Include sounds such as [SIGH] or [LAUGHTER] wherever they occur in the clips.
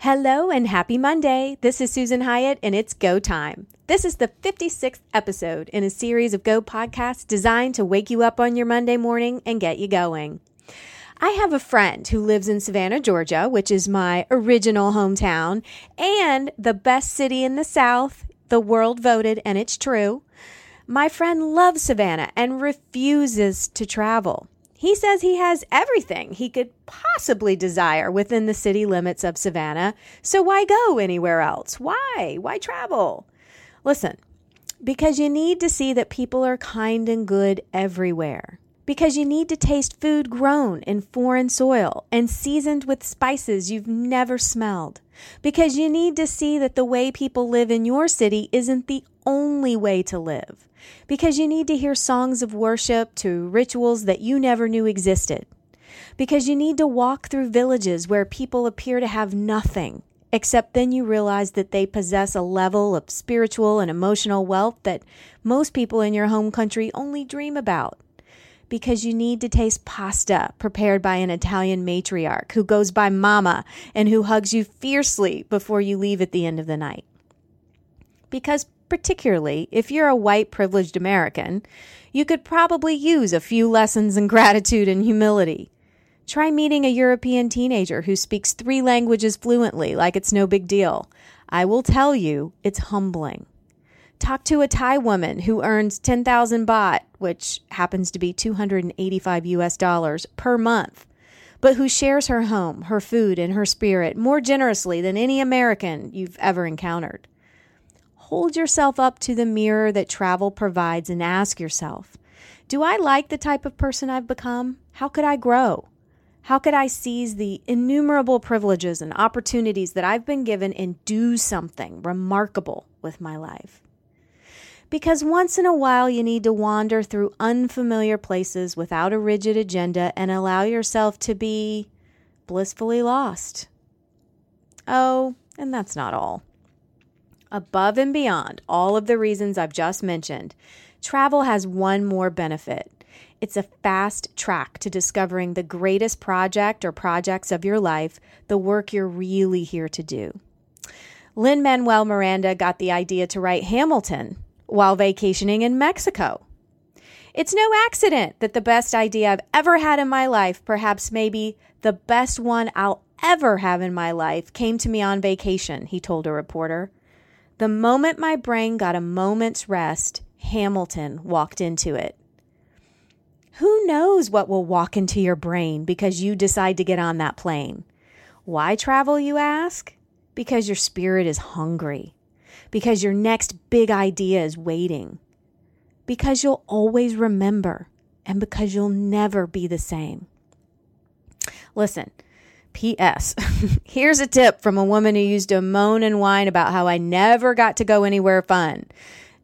Hello and happy Monday. This is Susan Hyatt and it's go time. This is the 56th episode in a series of Go podcasts designed to wake you up on your Monday morning and get you going. I have a friend who lives in Savannah, Georgia, which is my original hometown and the best city in the South. The world voted, and it's true. My friend loves Savannah and refuses to travel. He says he has everything he could possibly desire within the city limits of Savannah. So why go anywhere else? Why? Why travel? Listen, because you need to see that people are kind and good everywhere. Because you need to taste food grown in foreign soil and seasoned with spices you've never smelled. Because you need to see that the way people live in your city isn't the only way to live because you need to hear songs of worship to rituals that you never knew existed. Because you need to walk through villages where people appear to have nothing, except then you realize that they possess a level of spiritual and emotional wealth that most people in your home country only dream about. Because you need to taste pasta prepared by an Italian matriarch who goes by Mama and who hugs you fiercely before you leave at the end of the night. Because particularly if you're a white privileged American, you could probably use a few lessons in gratitude and humility. Try meeting a European teenager who speaks three languages fluently like it's no big deal. I will tell you, it's humbling. Talk to a Thai woman who earns 10,000 baht, which happens to be 285 US dollars per month, but who shares her home, her food, and her spirit more generously than any American you've ever encountered. Hold yourself up to the mirror that travel provides and ask yourself Do I like the type of person I've become? How could I grow? How could I seize the innumerable privileges and opportunities that I've been given and do something remarkable with my life? Because once in a while, you need to wander through unfamiliar places without a rigid agenda and allow yourself to be blissfully lost. Oh, and that's not all. Above and beyond all of the reasons I've just mentioned, travel has one more benefit. It's a fast track to discovering the greatest project or projects of your life, the work you're really here to do. Lin Manuel Miranda got the idea to write Hamilton while vacationing in Mexico. It's no accident that the best idea I've ever had in my life, perhaps maybe the best one I'll ever have in my life, came to me on vacation, he told a reporter. The moment my brain got a moment's rest, Hamilton walked into it. Who knows what will walk into your brain because you decide to get on that plane? Why travel, you ask? Because your spirit is hungry. Because your next big idea is waiting. Because you'll always remember. And because you'll never be the same. Listen, P.S. [LAUGHS] Here's a tip from a woman who used to moan and whine about how I never got to go anywhere fun.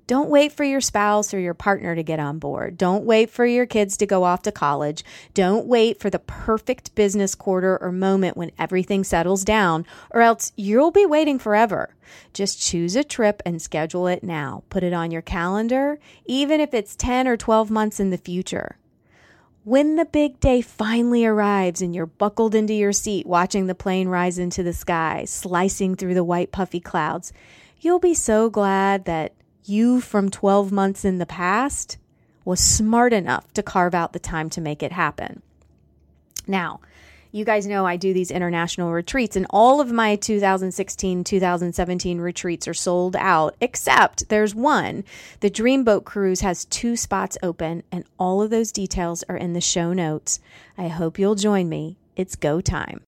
Don't wait for your spouse or your partner to get on board. Don't wait for your kids to go off to college. Don't wait for the perfect business quarter or moment when everything settles down, or else you'll be waiting forever. Just choose a trip and schedule it now. Put it on your calendar, even if it's 10 or 12 months in the future. When the big day finally arrives and you're buckled into your seat watching the plane rise into the sky, slicing through the white puffy clouds, you'll be so glad that you from 12 months in the past was smart enough to carve out the time to make it happen. Now, you guys know I do these international retreats, and all of my 2016 2017 retreats are sold out, except there's one. The Dreamboat Cruise has two spots open, and all of those details are in the show notes. I hope you'll join me. It's go time.